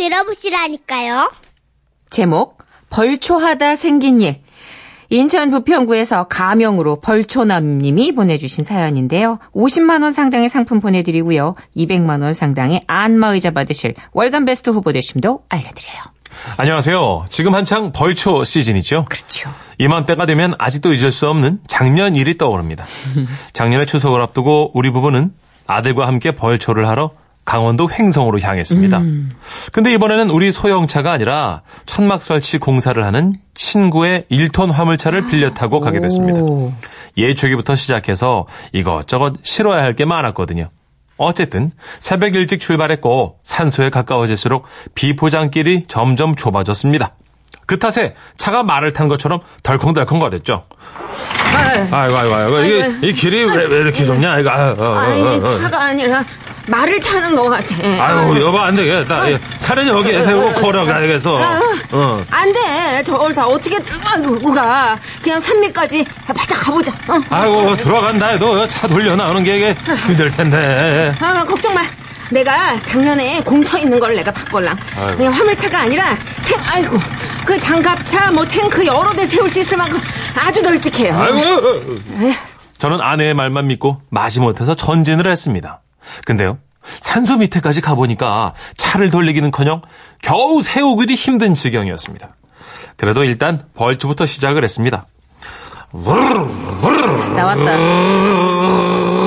들어보시라니까요. 제목 벌초하다 생긴 일. 인천 부평구에서 가명으로 벌초남님이 보내주신 사연인데요. 50만 원 상당의 상품 보내드리고요. 200만 원 상당의 안마의자 받으실 월간 베스트 후보 되심도 알려드려요. 안녕하세요. 지금 한창 벌초 시즌이죠. 그렇죠. 이맘때가 되면 아직도 잊을 수 없는 작년 일이 떠오릅니다. 작년에 추석을 앞두고 우리 부부는 아들과 함께 벌초를 하러 강원도 횡성으로 향했습니다. 근데 이번에는 우리 소형차가 아니라 천막 설치 공사를 하는 친구의 1톤 화물차를 빌려 타고 가게 됐습니다. 오. 예초기부터 시작해서 이것저것 실어야 할 게 많았거든요. 어쨌든 새벽 일찍 출발했고 산소에 가까워질수록 비포장길이 점점 좁아졌습니다. 그 탓에 차가 말을 탄 것처럼 덜컹덜컹 거렸죠. 아이고 아이고 아이고 이게 이 길이 왜, 왜 이렇게 좁냐 이거 어, 어, 아니. 차가 아니라 말을 타는 것 같아. 아유 여보 안 되겠다 차를 여기에 세우고 걸어가야겠어 어. 안 돼. 저걸 다 어떻게 누가. 그냥 산미까지 바짝 가보자. 어. 아이고 들어간다 해도 차 돌려 나오는 게 이게 힘들 텐데 아, 걱정 마. 내가 작년에 공터 있는 걸 내가. 아이고. 그냥 화물차가 아니라 탱, 아이고, 그 장갑차, 뭐 탱크 여러 대 세울 수 있을 만큼 아주 널찍해요. 아이고 저는 아내의 말만 믿고 마지 못해서 전진을 했습니다. 근데요 산소 밑에까지 가보니까 차를 돌리기는커녕 겨우 세우기도 힘든 지경이었습니다. 그래도 일단 벌초부터 시작을 했습니다. 나왔다.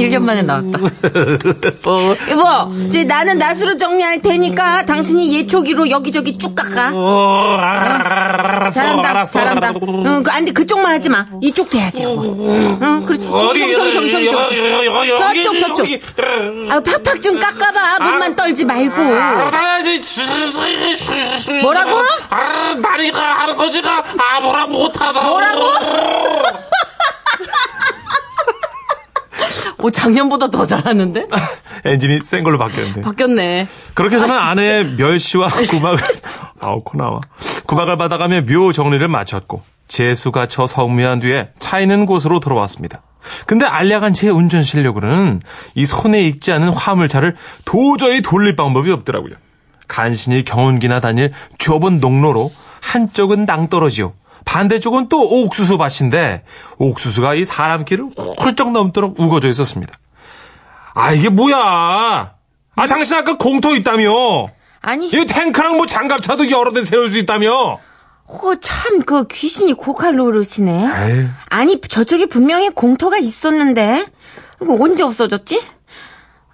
1년 만에 나왔다. 여보, 이제 나는 낫으로 정리할 테니까 당신이 예초기로 여기저기 쭉 깎아. 잘한다, 잘한다. 응, 그, 안 돼, 그쪽만 하지 마. 이쪽도 해야지, 여보. 응, 그렇지. 저기, 저기, 저기, 저기, 저기. 저쪽, 저쪽. 아, 팍팍 좀 깎아봐. 몸만 떨지 말고. 뭐라고? 나니가 할아버지가 아무라 못하다. 뭐라고? 오, 작년보다 더 잘하는데? 엔진이 센 걸로 바뀌었는데. 바뀌었네. 그렇게 저는 아내의 멸시와 구박을 아우 코 나와 구박을 받아가며 묘 정리를 마쳤고 재수가 쳐 성미한 뒤에 차 있는 곳으로 돌아왔습니다. 근데 알량한 제 운전 실력으로는 이 손에 익지 않은 화물차를 도저히 돌릴 방법이 없더라고요. 간신히 경운기나 다닐 좁은 농로로 한쪽은 낭떠러지요. 반대쪽은 또 옥수수 밭인데 옥수수가 이 사람 길을 훌쩍 넘도록 우거져 있었습니다. 아 이게 뭐야? 아 당신 아까 공터 있다며? 아니, 이 탱크랑 뭐 장갑차도 여러 대 세울 수 있다며? 어, 참, 그 귀신이 고칼 노릇이네. 에이. 아니, 저쪽에 분명히 공터가 있었는데, 이거 언제 없어졌지?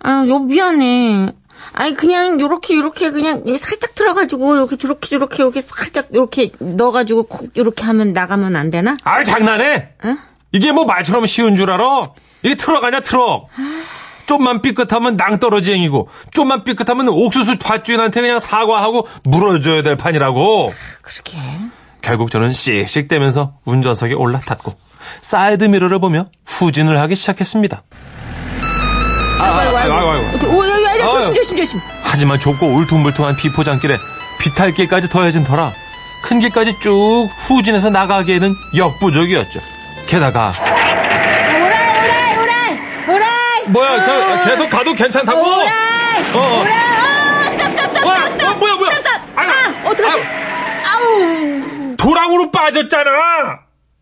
아, 여 미안해. 아니, 그냥, 요렇게, 요렇게, 그냥, 살짝 틀어가지고, 이렇게, 저렇게, 저렇게, 이렇게, 살짝, 이렇게 넣어가지고, 쿡, 요렇게 하면 나가면 안 되나? 아 장난해? 응? 이게 뭐 말처럼 쉬운 줄 알아? 이게 트럭 아니야 트럭. 좀만 삐끗하면 낭떠러지행이고 좀만 삐끗하면 옥수수 밭주인한테 그냥 사과하고 물어줘야 될 판이라고. 그렇게. 결국 저는 씩씩 대면서 운전석에 올라탔고 사이드 미러를 보며 후진을 하기 시작했습니다. 아, 아이고, 아이고, 아이고. 야, 조심. 조심, 조심. 하지만 좁고 울퉁불퉁한 비포장길에 비탈길까지 더해진 터라 큰 길까지 쭉 후진해서 나가기에는 역부족이었죠. 게다가 오라이, 오라이, 오라이, 오라이. 뭐야 저 계속 가도 괜찮다고? 오라이, 어, 어. 오라이, 어, 와, stop, stop. 어, 뭐야 뭐야? stop. 아유, 아, 어떡하지? 아우. 도랑으로 빠졌잖아.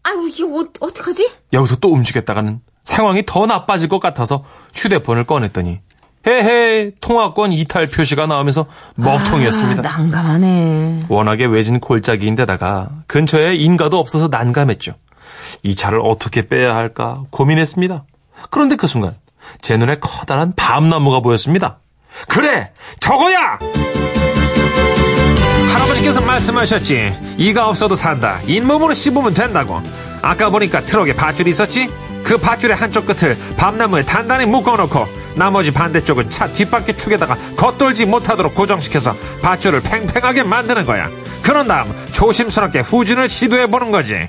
아유, 이거 어, 어떡하지? 여기서 또 움직였다가는 상황이 더 나빠질 것 같아서 휴대폰을 꺼냈더니 헤헤 통화권 이탈 표시가 나오면서 먹통이었습니다. 아, 난감하네. 워낙에 외진 골짜기인데다가 근처에 인가도 없어서 난감했죠. 이 차를 어떻게 빼야 할까 고민했습니다. 그런데 그 순간 제 눈에 커다란 밤나무가 보였습니다. 그래 저거야! 할아버지께서 말씀하셨지. 이가 없어도 산다. 잇몸으로 씹으면 된다고. 아까 보니까 트럭에 밧줄이 있었지? 그 밧줄의 한쪽 끝을 밤나무에 단단히 묶어놓고 나머지 반대쪽은 차 뒷바퀴 축에다가 겉돌지 못하도록 고정시켜서 밧줄을 팽팽하게 만드는 거야. 그런 다음 조심스럽게 후진을 시도해 보는 거지.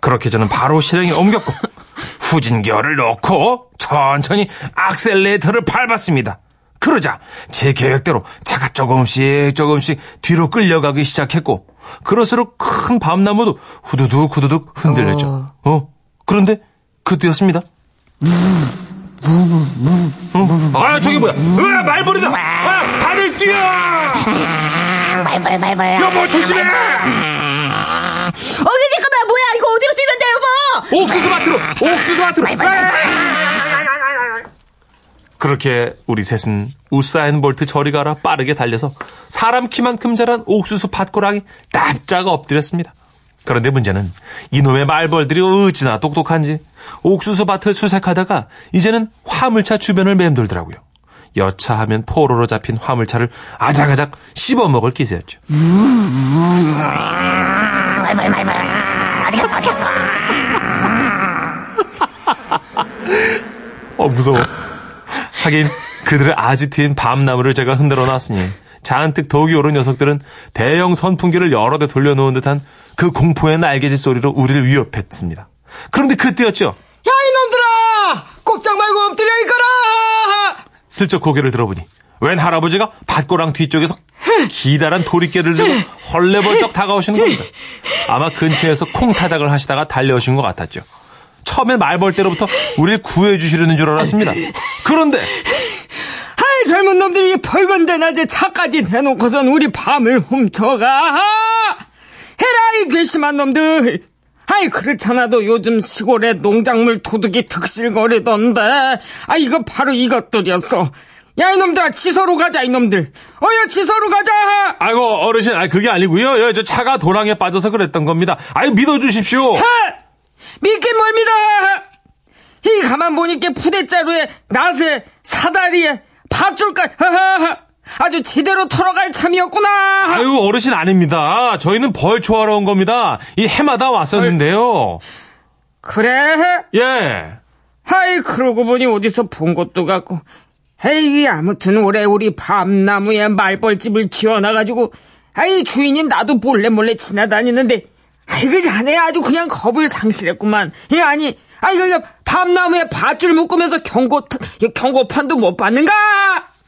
그렇게 저는 바로 실행에 옮겼고 후진기어를 넣고 천천히 악셀레이터를 밟았습니다. 그러자 제 계획대로 차가 조금씩 조금씩 뒤로 끌려가기 시작했고 그럴수록 큰 밤나무도 후두둑 후두둑 흔들렸죠. 어. 그런데 그때였습니다. 아, 저기 뭐야? 으아, 말벌이다! 아, 다들 뛰어! 말벌 말벌 여보, 조심해! 어디 잠깐만 뭐야 이거 어디로 뛰면 돼 여보? 옥수수 밭으로! 옥수수 밭으로! 그렇게 우리 셋은 우사인 볼트 저리 가라 빠르게 달려서 사람 키만큼 자란 옥수수 밭고랑이 납작 엎드렸습니다. 그런데 문제는 이놈의 말벌들이 어찌나 똑똑한지 옥수수 밭을 수색하다가 이제는 화물차 주변을 맴돌더라고요. 여차하면 포로로 잡힌 화물차를 아작아작 씹어먹을 기세였죠. 어, 무서워. 하긴 그들의 아지트인 밤나무를 제가 흔들어 놨으니 잔뜩 덕이 오른 녀석들은 대형 선풍기를 여러 대 돌려놓은 듯한 그 공포의 날개짓 소리로 우리를 위협했습니다. 그런데 그때였죠. 야 이놈들아 꼼짝 말고 엎드려 있거라 슬쩍 고개를 들어보니 웬 할아버지가 밭고랑 뒤쪽에서 기다란 도리깨를 들고 헐레벌떡 다가오시는 겁니다. 아마 근처에서 콩 타작을 하시다가 달려오신 것 같았죠. 처음엔 말벌대로부터 우리를 구해주시려는 줄 알았습니다. 그런데 젊은 놈들이 벌건대 낮에 차까지 내놓고선 우리 밤을 훔쳐가 해라 이 괘씸한 놈들 아이 그렇잖아도 요즘 시골에 농작물 도둑이 득실거리던데 아 이거 바로 이것들이었어 야 이놈들아 지서로 가자 이놈들 어여 지서로 가자 아이고 어르신 아 그게 아니고요. 예, 저 차가 도랑에 빠져서 그랬던 겁니다. 아유 믿어주십시오. 하! 믿긴 뭡니다 이 가만 보니까 푸대자루에 낫에 사다리에 밧줄까지. 아주 제대로 털어갈 참이었구나 아유 어르신 아닙니다. 저희는 벌 좋아하러 온 겁니다. 이 해마다 왔었는데요. 그래 예. 하이 그러고 보니 어디서 본 것도 같고 에이 아무튼 올해 우리 밤나무에 말벌집을 지어놔가지고 아이 주인이 나도 몰래 몰래 지나다니는데 아이 그 자네 아주 그냥 겁을 상실했구만 이 아니 아이 그 밤나무에 밧줄 묶으면서 경고 경고판도 못 받는가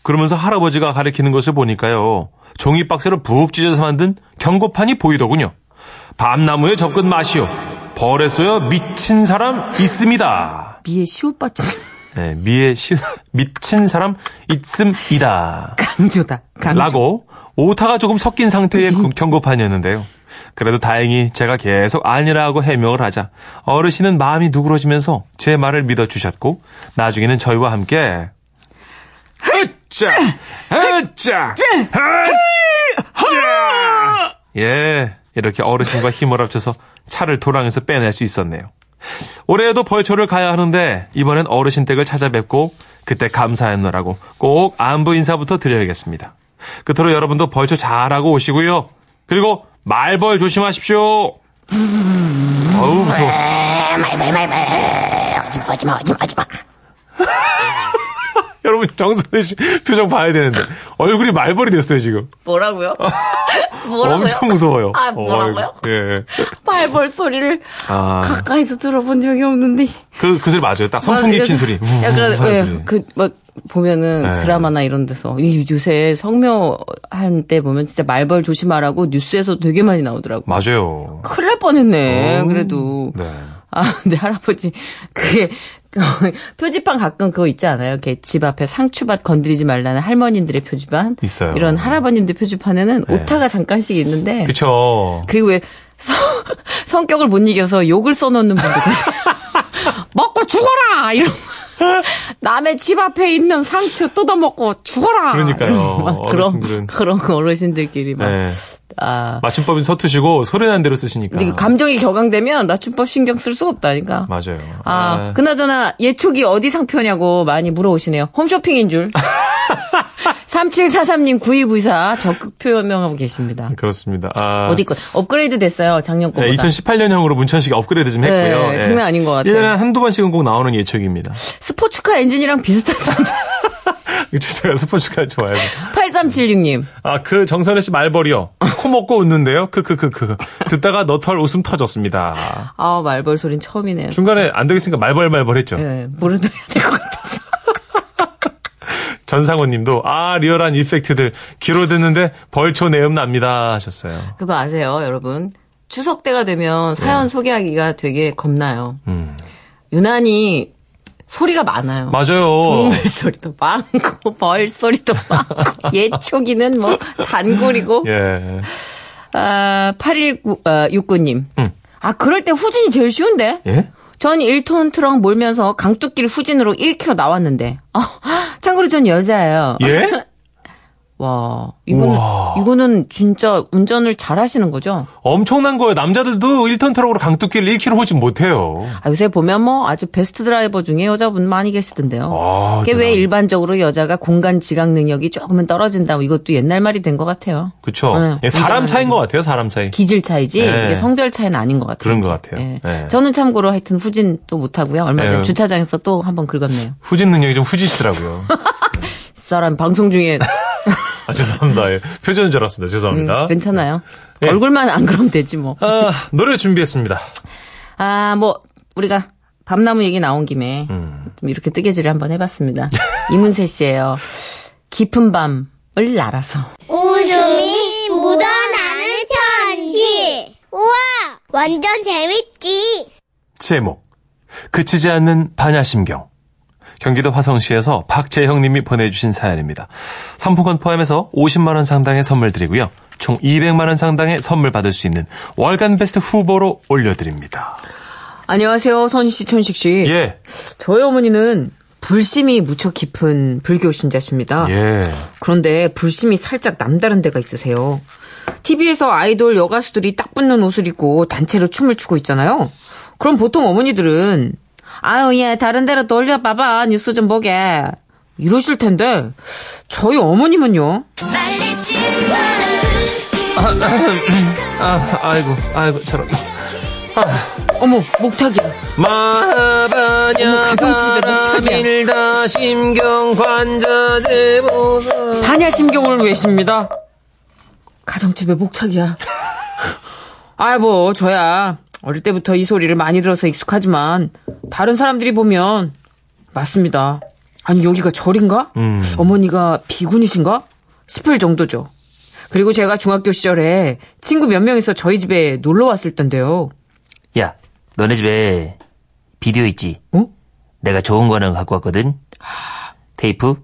그러면서 할아버지가 가리키는 것을 보니까요. 종이 박스를 푹 찢어서 만든 경고판이 보이더군요. 밤나무에 접근 마시오. 벌에 쏘여 미친 사람 있습니다. 미에 시옷받침 네, 미에 시, 미친 사람 있음이다. 강조다 강조. 라고 오타가 조금 섞인 상태의 그 경고판이었는데요. 그래도 다행히 제가 계속 아니라고 해명을 하자 어르신은 마음이 누그러지면서 제 말을 믿어주셨고 나중에는 저희와 함께 으짜 으짜 으짜 예 이렇게 어르신과 힘을 합쳐서 차를 도랑에서 빼낼 수 있었네요. 올해에도 벌초를 가야 하는데 이번엔 어르신 댁을 찾아뵙고 그때 감사했노라고 꼭 안부 인사부터 드려야겠습니다. 끝으로 여러분도 벌초 잘하고 오시고요. 그리고 말벌 조심하십시오. 어우 무서워. 말벌 말벌 오지마 오지마 오지마 오지마 여러분 정선혜 씨 표정 봐야 되는데 얼굴이 말벌이 됐어요 지금. 뭐라고요? 뭐라고요? 엄청 무서워요. 아, 뭐라고요? 어이구, 예. 말벌 소리를 아. 가까이서 들어본 적이 없는데. 그, 그 소리 맞아요. 딱 선풍기 맞아요. 킨 소리. 약간 하는 예, 소리. 그막 보면은 네. 드라마나 이런 데서 이 요새 성묘한 때 보면 진짜 말벌 조심하라고 뉴스에서 되게 많이 나오더라고. 맞아요. 큰일 날 뻔했네. 어. 그래도. 네. 아, 근데 할아버지 그게 표지판 가끔 그거 있지 않아요? 이렇게 집 앞에 상추밭 건드리지 말라는 할머님들의 표지판. 있어요. 이런 할아버님들 표지판에는 네. 오타가 잠깐씩 있는데. 그쵸. 그리고 왜 성, 성격을 못 이겨서 욕을 써놓는 분들. 먹고 죽어라! 이런. 남의 집 앞에 있는 상추 뜯어먹고 죽어라! 그러니까요. 그런. 그런 어르신들끼리 막. 네. 아. 맞춤법은 서투시고 소리 난 대로 쓰시니까. 근데 감정이 격앙되면 낮춤법 신경 쓸 수가 없다니까. 맞아요. 아, 그나저나 예촉이 어디 상표냐고 많이 물어오시네요. 홈쇼핑인 줄. 3743님 9294 적극 표명하고 계십니다. 그렇습니다. 아, 어디 거 업그레이드 됐어요. 작년 거보다. 네, 2018년형으로 문천식 업그레이드 좀 했고요. 네, 장난 아닌 것 같아요. 1년에 한두 번씩은 꼭 나오는 예측입니다. 스포츠카 엔진이랑 비슷하다. 제가 스포츠카 좋아해서. 8376님. 아, 그 정선혜 씨 말벌이요. 코 먹고 웃는데요. 크크크크. 듣다가 너털 웃음 터졌습니다. 아, 말벌 소린 처음이네요. 중간에 안 되겠으니까 말벌 말벌 했죠. 예, 뭐라도 해야 될 것 같아. 전상원 님도, 아, 리얼한 이펙트들. 귀로 듣는데 벌초 내음 납니다. 하셨어요. 그거 아세요, 여러분? 추석 때가 되면 사연 소개하기가 되게 겁나요. 음. 유난히 소리가 많아요. 맞아요. 동물 소리도 많고 벌 소리도 많고 예초기는 뭐 단골이고 예. 아, 8169님. 아, 그럴 때 후진이 제일 쉬운데? 예? 전 1톤 트럭 몰면서 강둑길 후진으로 1km 나왔는데. 아, 참고로 전 여자예요. 예? 와, 이거는, 우와. 이거는 진짜 운전을 잘 하시는 거죠? 엄청난 거예요. 남자들도 1톤 트럭으로 강둑길 1km 후진 못해요. 아, 요새 보면 뭐 아주 베스트 드라이버 중에 여자분 많이 계시던데요. 아, 그게 왜. 일반적으로 여자가 공간 지각 능력이 조금은 떨어진다고 이것도 옛날 말이 된 것 같아요. 그쵸. 네, 예, 사람 차이인 것 같아요, 사람 차이. 기질 차이지 네. 이게 성별 차이는 아닌 것 같아요. 그런 것. 같아요. 예. 네. 저는 참고로 하여튼 후진 또 못하고요. 얼마 전에 네. 주차장에서 또 한번 긁었네요. 후진 능력이 좀 후지시더라고요. 이 사람 방송 중에 아, 죄송합니다. 예. 표정인 줄 알았습니다. 죄송합니다. 음, 괜찮아요. 네. 얼굴만 안 그러면 되지 뭐. 아, 노래 준비했습니다. 아, 뭐 우리가 밤나무 얘기 나온 김에 음. 좀 이렇게 뜨개질을 한번 해봤습니다. 이문세 씨예요. 깊은 밤을 날아서. 웃음이 묻어나는 편지. 우와, 완전 재밌지. 제목 그치지 않는 반야심경 경기도 화성시에서 박재형 님이 보내주신 사연입니다. 상품권 포함해서 50만 원 상당의 선물 드리고요. 총 200만 원 상당의 선물 받을 수 있는 월간 베스트 후보로 올려드립니다. 안녕하세요, 선희 씨, 천식 씨. 예, 저희 어머니는 불심이 무척 깊은 불교 신자십니다. 예. 그런데 불심이 살짝 남다른 데가 있으세요. TV에서 아이돌 여가수들이 딱 붙는 옷을 입고 단체로 춤을 추고 있잖아요. 그럼 보통 어머니들은 아유 얘 다른 데로 돌려봐봐. 뉴스 좀 보게. 이러실 텐데. 저희 어머님은요? 아, 아이고, 아이고, 저런. 어머 목탁이야. 마하바냐. 바라밀다 심경 관자재 보사 반야심경을 외십니다. 가정집에 목탁이야. 아이 뭐 저야. 어릴 때부터 이 소리를 많이 들어서 익숙하지만 다른 사람들이 보면 맞습니다 아니 여기가 절인가? 음. 어머니가 비군이신가? 싶을 정도죠. 그리고 제가 중학교 시절에 친구 몇 명이서 저희 집에 놀러 왔을 텐데요. 야, 너네 집에 비디오 있지? 어? 내가 좋은 거 하나 갖고 왔거든? 테이프?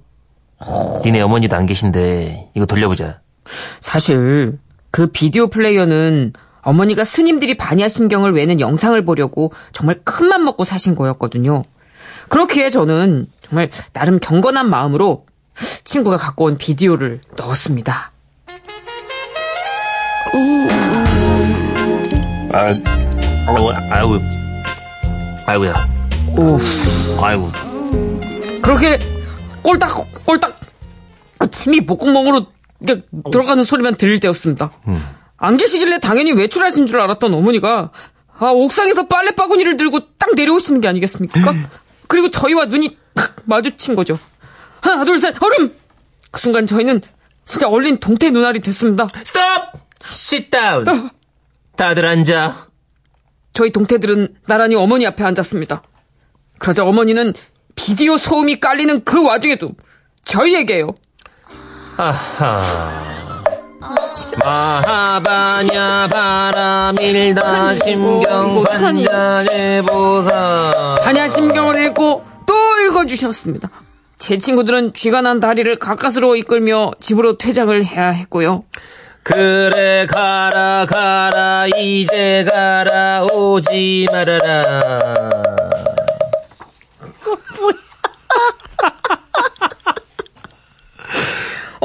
니네 어머니도 안 계신데, 이거 돌려보자. 사실 그 비디오 플레이어는 어머니가 스님들이 반야심경을 외는 영상을 보려고 정말 큰맘 먹고 사신 거였거든요. 그렇기에 저는 정말 나름 경건한 마음으로 친구가 갖고 온 비디오를 넣었습니다. 아, 아이고, 아이고, 아이고야. 오, 아이고. 그렇게 꼴딱 꼴딱 그 침이 목구멍으로 들어가는 소리만 들릴 때였습니다. 안 계시길래 당연히 외출하신 줄 알았던 어머니가 아, 옥상에서 빨래 바구니를 들고 딱 내려오시는 게 아니겠습니까? 그리고 저희와 눈이 탁 마주친 거죠. 하나 둘 셋 얼음. 그 순간 저희는 진짜 얼린 동태 눈알이 됐습니다. 스톱! sit down. 다들 앉아. 저희 동태들은 나란히 어머니 앞에 앉았습니다. 그러자 어머니는 비디오 소음이 깔리는 그 와중에도 저희에게요. 마하바냐 바라밀다 심경 어떡하니? 관자재보사. 반야 심경을 읽고 또 읽어주셨습니다. 제 친구들은 쥐가 난 다리를 가까스로 이끌며 집으로 퇴장을 해야 했고요. 그래 가라 가라 이제 가라 오지 말아라.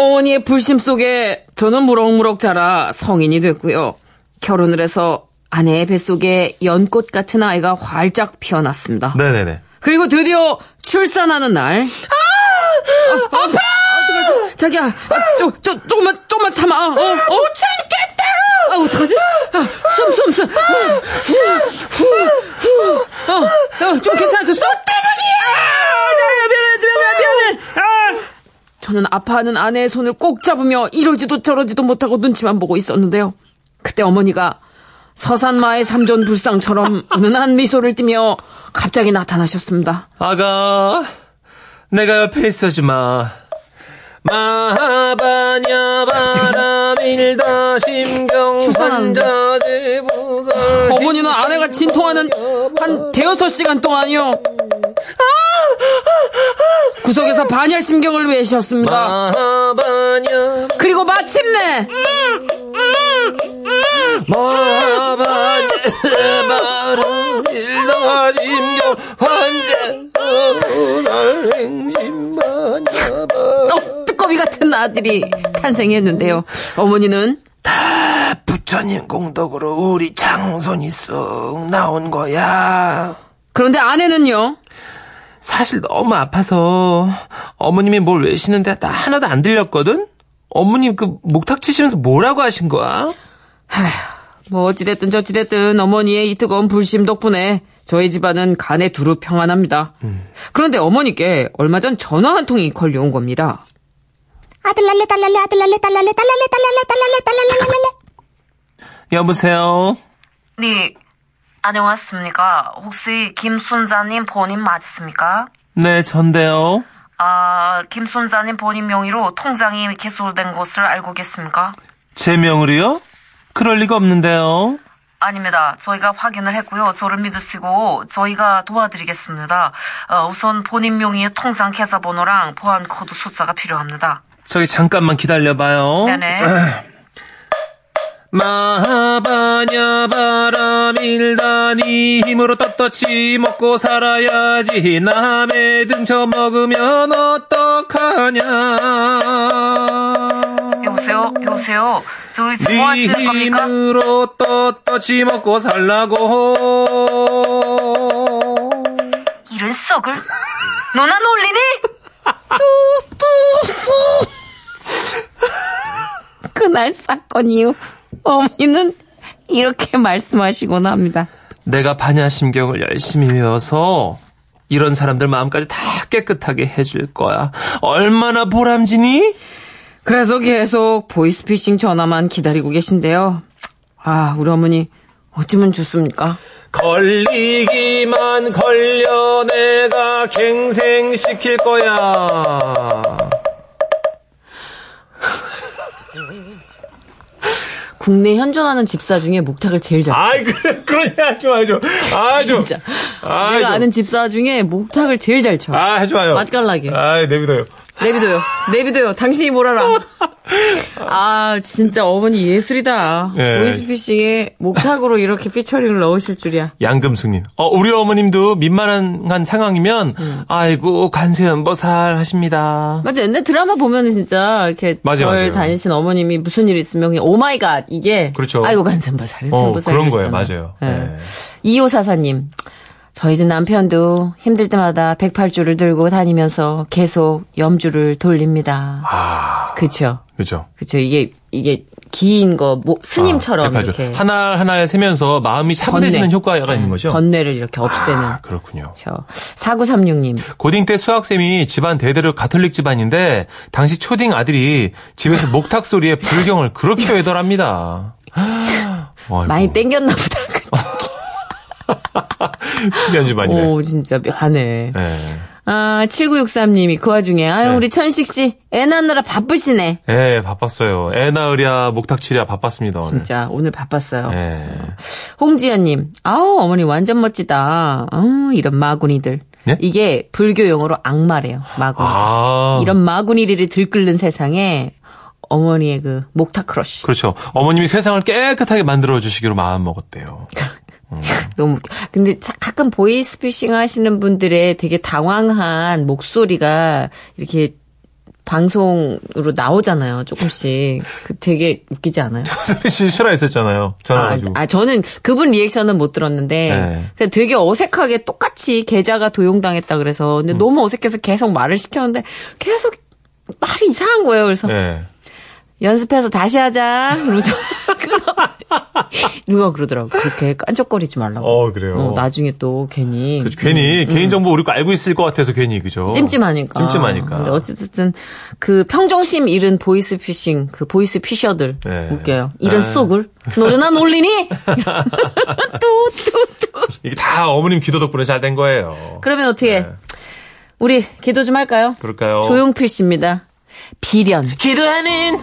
어머니의 불심 속에 저는 무럭무럭 자라 성인이 됐고요. 결혼을 해서 아내의 뱃속에 연꽃 같은 아이가 활짝 피어났습니다. 네네네. 그리고 드디어 출산하는 날. 아! 아파! 어떡하지? 자기야, 아, 조, 조, 조금만, 조금만 참아. 어, 어? 못 참겠다고! 아, 어떡하지? 아, 숨, 숨, 숨. 후, 후, 후, 후. 어, 어, 좀 괜찮아졌어? 때문이야! 아, 미안해, 미안해, 미안해. 아! 저는 아파하는 아내의 손을 꼭 잡으며 이러지도 저러지도 못하고 눈치만 보고 있었는데요. 그때 어머니가 서산마의 삼존 불상처럼 은은한 미소를 띠며 갑자기 나타나셨습니다. 아가, 내가 옆에 있어주마. 마하바냐 바라밀다 심경 출산하는데. 관자재보사. 어머니는 아내가 진통하는 한 대여섯 시간 동안이요. 아! 구석에서 반야 심경을 외셨습니다. 마하바냐 그리고 마침내 또 뚜꺼비 같은 아들이 탄생했는데요. 어머니는 부처님 공덕으로 우리 장손이 쏙 나온 거야. 그런데 아내는요. 사실 너무 아파서 어머님이 뭘 외시는데 나 하나도 안 들렸거든? 어머님 그 목탁 치시면서 뭐라고 하신 거야? 뭐 어찌됐든 저찌됐든 어머니의 이 뜨거운 불심 덕분에 저희 집안은 간에 두루 평안합니다. 그런데 어머니께 얼마 전 전화 한 통이 걸려온 겁니다. 아들랄레 딸랄레 아들랄레 딸랄레 딸랄레 딸랄레 딸랄레 딸랄레 여보세요? 네, 안녕하십니까. 혹시 김순자님 본인 맞으십니까? 네, 전데요. 아, 김순자님 본인 명의로 통장이 개설된 것을 알고 계십니까? 제 명으로요? 그럴 리가 없는데요. 아닙니다. 저희가 확인을 했고요. 저를 믿으시고 저희가 도와드리겠습니다. 어, 우선 본인 명의의 통장 계좌번호랑 보안 코드 숫자가 필요합니다. 저기 잠깐만 기다려봐요. 네네. 마하반야바라밀다 니 힘으로 떳떳이 먹고 살아야지 남의 등쳐 먹으면 어떡하냐 여보세요? 여보세요? 저희 네 뭐 하시는 겁니까? 힘으로 떳떳이 먹고 살라고 이런 썩을? 너나 놀리니? 그날 사건 이후 어머니는 이렇게 말씀하시곤 합니다. 내가 반야심경을 열심히 외워서 이런 사람들 마음까지 다 깨끗하게 해줄 거야 얼마나 보람지니? 그래서 계속 보이스피싱 전화만 기다리고 계신데요. 아, 우리 어머니 어쩌면 좋습니까? 걸리기만 걸려 내가 갱생시킬 거야. 국내 현존하는 집사 중에 목탁을 제일 잘. 아이, 그, 그런 얘기 하지 마죠. 아, 좀. 진짜. 아, 내가 좀. 아는 집사 중에 목탁을 제일 잘 쳐. 아, 하지 마요. 맛깔나게. 아, 내비둬요. 내비둬요. 내비둬요. 당신이 뭘 알아. 아, 진짜 어머니 예술이다. 예. 보이스피싱에 목탁으로 이렇게 피처링을 넣으실 줄이야. 양금숙님. 어, 우리 어머님도 민망한 상황이면, 음. 아이고, 관세음보살 하십니다. 맞아. 옛날 드라마 보면은 진짜 이렇게 맞아요, 절 맞아요. 다니신 어머님이 무슨 일 있으면 그냥 oh my god 이게 그렇죠. 아이고 관세음보살 어, 그런 거예요. 맞아요. 예. 네. 이호사사님 저희 집 남편도 힘들 때마다 108주를 들고 다니면서 계속 염주를 돌립니다. 아, 그쵸. 그죠. 그쵸. 이게, 이게 긴 거, 뭐, 스님처럼 아, 이렇게. 하나, 하나에 세면서 마음이 차분해지는 번뇌. 효과가 있는 거죠. 번뇌를 이렇게 없애는. 아, 그렇군요. 그쵸. 4936님. 고딩 때 수학쌤이 집안 대대로 가톨릭 집안인데 당시 초딩 아들이 집에서 목탁 소리에 불경을 그렇게 외더랍니다. 많이 땡겼나 보다. 특이한 집안이네. 오, 진짜 묘하네. 예. 아, 7963님이 그 와중에, 아유, 네. 우리 천식 씨, 애 낳느라 바쁘시네. 예, 바빴어요. 애 낳으랴, 목탁 치랴 바빴습니다, 오늘. 진짜, 오늘 바빴어요. 예. 홍지연님, 아우, 어머니 완전 멋지다. 어, 이런 마구니들. 예? 이게 불교 용어로 악마래요, 마구니. 아. 이런 마구니들이 들끓는 세상에 어머니의 그 목탁 crush. 그렇죠. 어머님이 세상을 깨끗하게 만들어 주시기로 마음 먹었대요. 너무 웃겨. 근데 자- 가끔 보이스피싱 하시는 분들의 되게 당황한 목소리가 이렇게 방송으로 나오잖아요, 조금씩. 그 되게 웃기지 않아요? 소리 씨 실화했었잖아요. 전화 아, 가지고. 아, 저는 그분 리액션은 못 들었는데, 네. 되게 어색하게 똑같이 계좌가 도용당했다 그래서, 음. 근데 너무 어색해서 계속 말을 시켰는데, 계속 말이 이상한 거예요. 그래서, 예. 연습해서 다시 하자. 그러죠. 누가 그러더라고. 그렇게 깐족거리지 말라고. 어, 그래요. 어, 나중에 또 괜히. 그렇죠. 괜히 개인정보 우리 거 알고 있을 것 같아서 괜히 그죠. 음. 찜찜하니까. 찜찜하니까. 근데 어쨌든 그 평정심 잃은 보이스 피싱, 그 보이스 phisher들 네. 웃겨요. 이런 네. 속을 노래나 놀리니? 뚜뚜뚜. 이게 다 어머님 기도 덕분에 잘 된 거예요. 그러면 어떻게 네. 우리 기도 좀 할까요? 그럴까요? 조용필 씨입니다. 비련. 기도하는